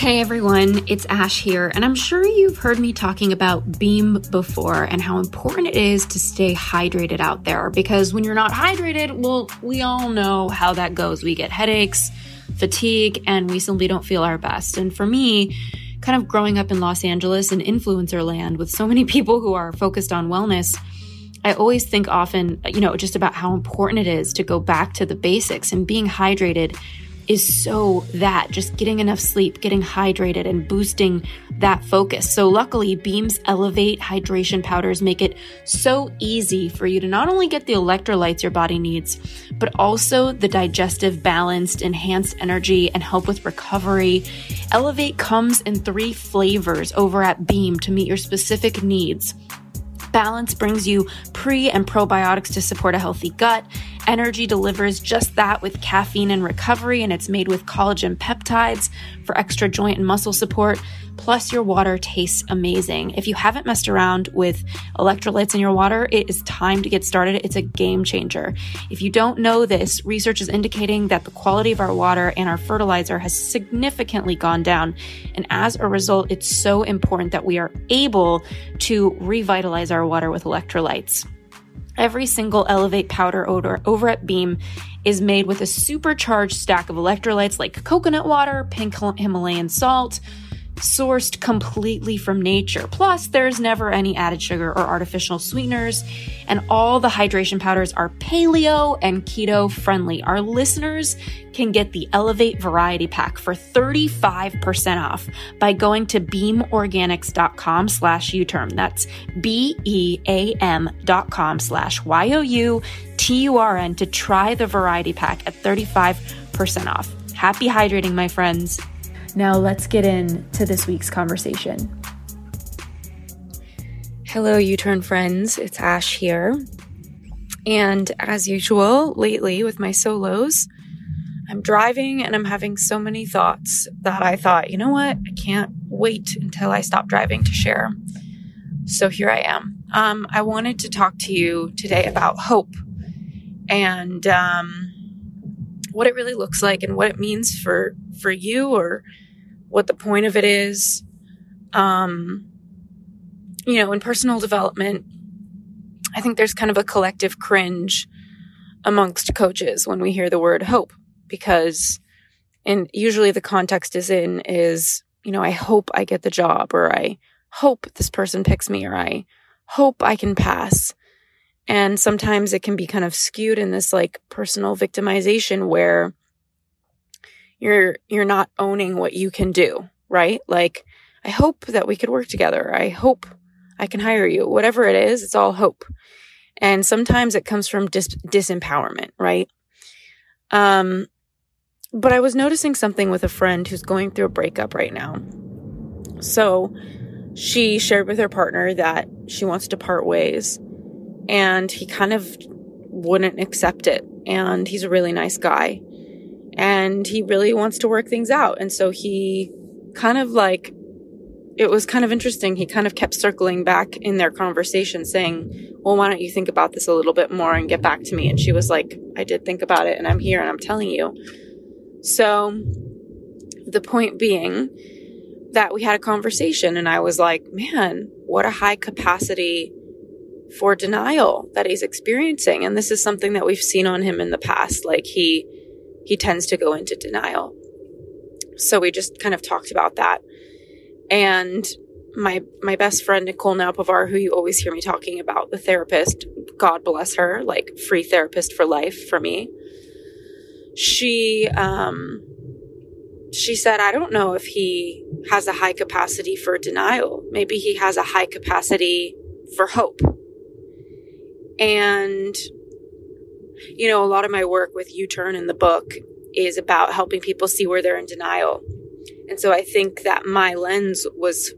Hey everyone, it's Ash here, and I'm sure you've heard me talking about Beam before and how important it is to stay hydrated out there because when you're not hydrated, well, we all know how that goes. We get headaches, fatigue, and we simply don't feel our best. And for me, kind of growing up in Los Angeles and influencer land with so many people who are focused on wellness, I always think often, you know, just about how important it is to go back to the basics and being hydrated is so that just getting enough sleep, getting hydrated, and boosting that focus. So, luckily, Beam's Elevate hydration powders make it so easy for you to not only get the electrolytes your body needs, but also the digestive, balanced, enhanced energy and help with recovery. Elevate comes in three flavors over at Beam to meet your specific needs. Balance brings you pre and probiotics to support a healthy gut. Energy delivers just that with caffeine and recovery, and it's made with collagen peptides for extra joint and muscle support. Plus, your water tastes amazing. If you haven't messed around with electrolytes in your water, it is time to get started. It's a game changer. If you don't know this, research is indicating that the quality of our water and our fertilizer has significantly gone down. And as a result, it's so important that we are able to revitalize our water with electrolytes. Every single Elevate powder odor over at Beam is made with a supercharged stack of electrolytes like coconut water, pink Himalayan salt, sourced completely from nature. Plus, there's never any added sugar or artificial sweeteners, and all the hydration powders are paleo and keto friendly. Our listeners can get the Elevate Variety Pack for 35% off by going to beamorganics.com slash U-turn. That's B-E-A-M dot com slash Y-O-U-T-U-R-N to try the Variety Pack at 35% off. Happy hydrating, my friends. Now let's get into this week's conversation. Hello, U Turn friends. It's Ash here. And as usual, lately with my solos, I'm driving and I'm having so many thoughts that I thought, you know what? I can't wait until I stop driving to share. So here I am. Um, I wanted to talk to you today about hope and um, what it really looks like and what it means for for you or what the point of it is. Um, you know, in personal development, I think there's kind of a collective cringe amongst coaches when we hear the word hope because and usually the context is in is, you know, I hope I get the job or I hope this person picks me or I hope I can pass. And sometimes it can be kind of skewed in this like personal victimization where you're you're not owning what you can do, right? Like I hope that we could work together. I hope I can hire you. Whatever it is, it's all hope. And sometimes it comes from dis- disempowerment, right? Um but I was noticing something with a friend who's going through a breakup right now. So she shared with her partner that she wants to part ways and he kind of wouldn't accept it. And he's a really nice guy and he really wants to work things out. And so he kind of like, it was kind of interesting. He kind of kept circling back in their conversation saying, well, why don't you think about this a little bit more and get back to me? And she was like, I did think about it and I'm here and I'm telling you. So the point being that we had a conversation and I was like, man, what a high capacity for denial that he's experiencing. And this is something that we've seen on him in the past. Like he, he tends to go into denial. So we just kind of talked about that. And my my best friend Nicole Napovar, who you always hear me talking about, the therapist, God bless her, like free therapist for life for me. She um she said, I don't know if he has a high capacity for denial. Maybe he has a high capacity for hope. And you know, a lot of my work with U Turn in the book is about helping people see where they're in denial. And so I think that my lens was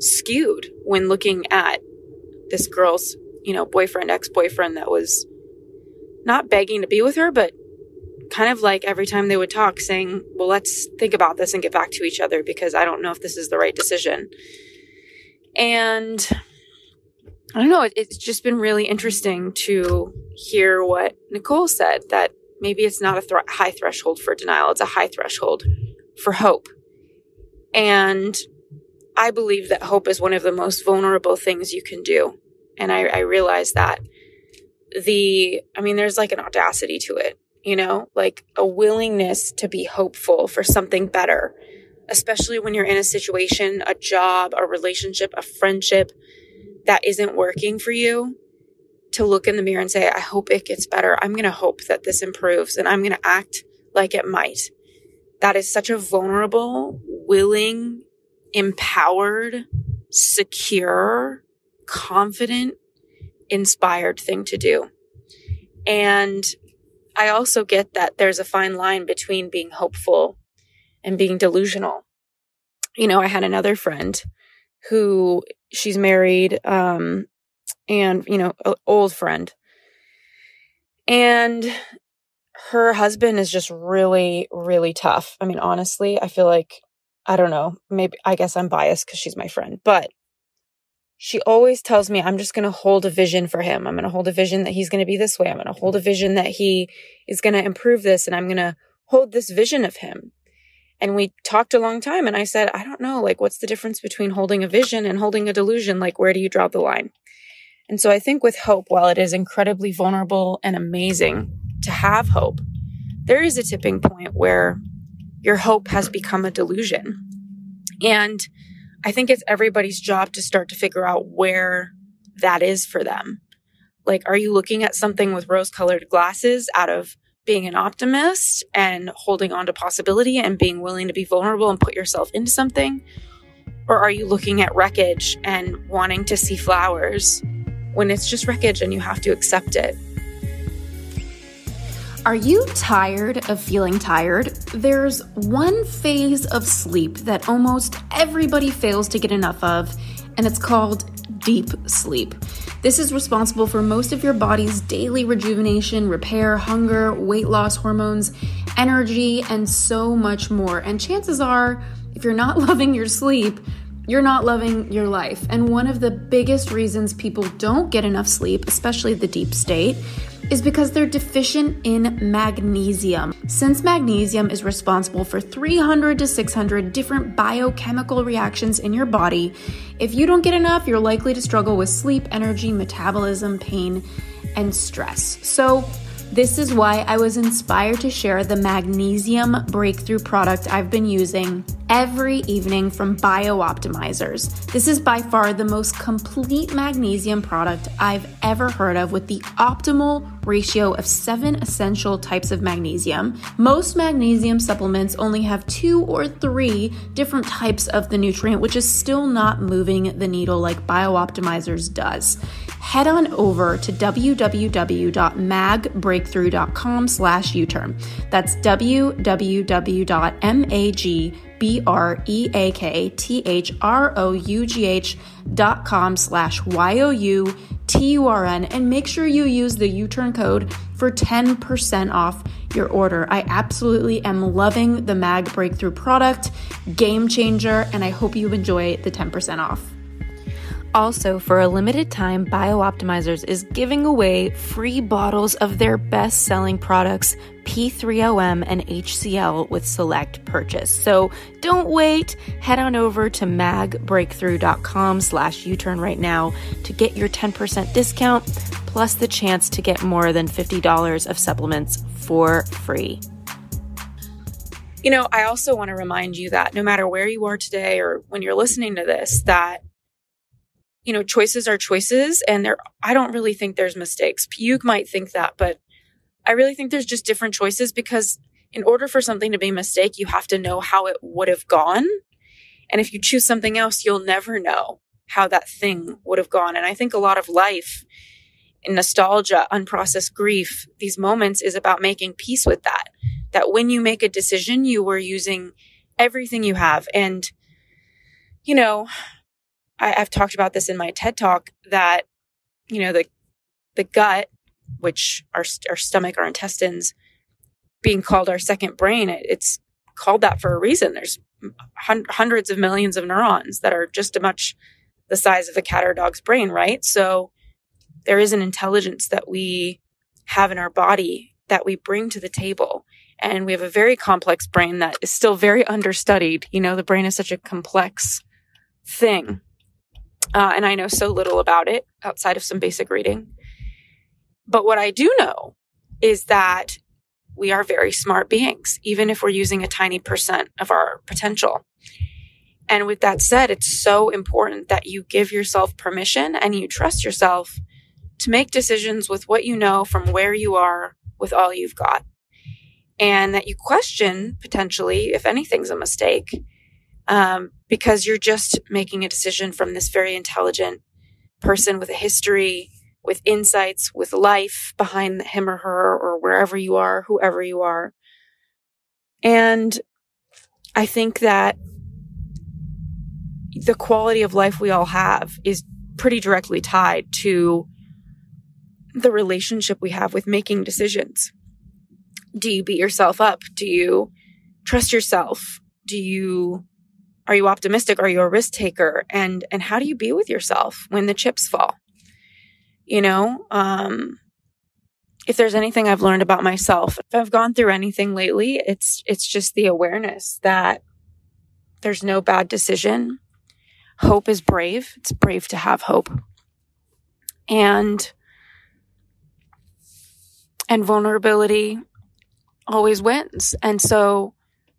skewed when looking at this girl's, you know, boyfriend, ex boyfriend that was not begging to be with her, but kind of like every time they would talk saying, well, let's think about this and get back to each other because I don't know if this is the right decision. And I don't know. It's just been really interesting to hear what Nicole said that maybe it's not a th- high threshold for denial, it's a high threshold for hope. And I believe that hope is one of the most vulnerable things you can do. And I, I realize that the, I mean, there's like an audacity to it, you know, like a willingness to be hopeful for something better, especially when you're in a situation, a job, a relationship, a friendship that isn't working for you. To look in the mirror and say, I hope it gets better. I'm going to hope that this improves and I'm going to act like it might. That is such a vulnerable, willing, empowered, secure, confident, inspired thing to do. And I also get that there's a fine line between being hopeful and being delusional. You know, I had another friend who she's married, um, and, you know, old friend. And her husband is just really, really tough. I mean, honestly, I feel like I don't know. Maybe I guess I'm biased because she's my friend, but she always tells me I'm just going to hold a vision for him. I'm going to hold a vision that he's going to be this way. I'm going to hold a vision that he is going to improve this and I'm going to hold this vision of him. And we talked a long time and I said, I don't know, like what's the difference between holding a vision and holding a delusion? Like where do you draw the line? And so I think with hope, while it is incredibly vulnerable and amazing to have hope, there is a tipping point where your hope has become a delusion. And I think it's everybody's job to start to figure out where that is for them. Like, are you looking at something with rose colored glasses out of being an optimist and holding on to possibility and being willing to be vulnerable and put yourself into something? Or are you looking at wreckage and wanting to see flowers when it's just wreckage and you have to accept it? Are you tired of feeling tired? There's one phase of sleep that almost everybody fails to get enough of, and it's called deep sleep. This is responsible for most of your body's daily rejuvenation, repair, hunger, weight loss hormones, energy, and so much more. And chances are, if you're not loving your sleep, you're not loving your life. And one of the biggest reasons people don't get enough sleep, especially the deep state, is because they're deficient in magnesium. Since magnesium is responsible for 300 to 600 different biochemical reactions in your body, if you don't get enough, you're likely to struggle with sleep, energy, metabolism, pain, and stress. So, this is why I was inspired to share the magnesium breakthrough product I've been using every evening from BioOptimizers. This is by far the most complete magnesium product I've ever heard of with the optimal ratio of seven essential types of magnesium. Most magnesium supplements only have two or three different types of the nutrient, which is still not moving the needle like BioOptimizers does head on over to www.magbreakthrough.com slash U-turn. That's www.magbreakthrough dot com slash Y-O-U-T-U-R-N and make sure you use the U-turn code for 10% off your order. I absolutely am loving the Mag Breakthrough product, game changer, and I hope you enjoy the 10% off. Also, for a limited time, BioOptimizers is giving away free bottles of their best selling products, P3OM and HCl, with select purchase. So don't wait. Head on over to magbreakthrough.com slash U-turn right now to get your 10% discount plus the chance to get more than $50 of supplements for free. You know, I also want to remind you that no matter where you are today or when you're listening to this, that you know, choices are choices and there, I don't really think there's mistakes. You might think that, but I really think there's just different choices because in order for something to be a mistake, you have to know how it would have gone. And if you choose something else, you'll never know how that thing would have gone. And I think a lot of life, in nostalgia, unprocessed grief, these moments is about making peace with that. That when you make a decision, you were using everything you have. And, you know, I, have talked about this in my TED talk that, you know, the, the gut, which our, our stomach, our intestines being called our second brain, it, it's called that for a reason. There's hun- hundreds of millions of neurons that are just as much the size of a cat or dog's brain, right? So there is an intelligence that we have in our body that we bring to the table. And we have a very complex brain that is still very understudied. You know, the brain is such a complex thing. Uh, and I know so little about it outside of some basic reading. But what I do know is that we are very smart beings, even if we're using a tiny percent of our potential. And with that said, it's so important that you give yourself permission and you trust yourself to make decisions with what you know from where you are with all you've got. And that you question potentially if anything's a mistake, um, because you're just making a decision from this very intelligent person with a history, with insights, with life behind him or her, or wherever you are, whoever you are. And I think that the quality of life we all have is pretty directly tied to the relationship we have with making decisions. Do you beat yourself up? Do you trust yourself? Do you are you optimistic? Are you a risk taker? And and how do you be with yourself when the chips fall? You know, um if there's anything I've learned about myself, if I've gone through anything lately, it's it's just the awareness that there's no bad decision. Hope is brave. It's brave to have hope. And and vulnerability always wins. And so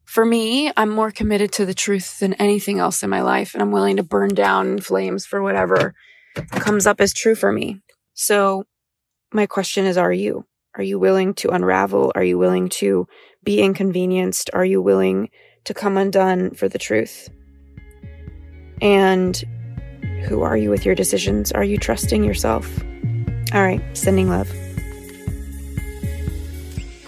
for me, I'm more committed to the truth than anything else in my life. And I'm willing to burn down flames for whatever comes up as true for me. So my question is, are you? Are you willing to unravel? Are you willing to be inconvenienced? Are you willing to come undone for the truth? And who are you with your decisions? Are you trusting yourself? All right, sending love.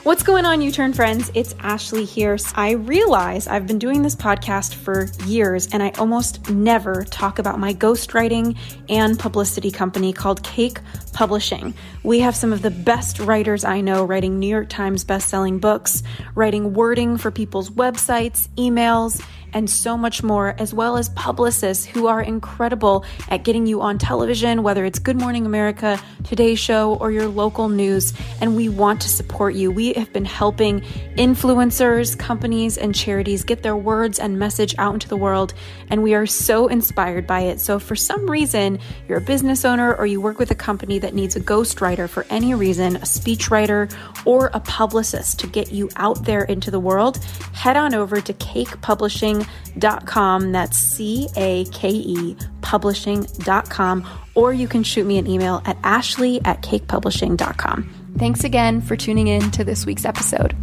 What's going on, U Turn friends? It's Ashley here. I realize I've been doing this podcast for years and I almost never talk about my ghostwriting and publicity company called Cake Publishing. We have some of the best writers I know writing New York Times best-selling books, writing wording for people's websites, emails, and so much more, as well as publicists who are incredible at getting you on television, whether it's Good Morning America, Today Show, or your local news. And we want to support you. We have been helping influencers, companies, and charities get their words and message out into the world. And we are so inspired by it. So, for some reason, you're a business owner or you work with a company that needs a ghostwriter for any reason, a speechwriter, or a publicist to get you out there into the world, head on over to Cake Publishing publishing.com. That's C A K E publishing.com. Or you can shoot me an email at ashley at cakepublishing.com. Thanks again for tuning in to this week's episode.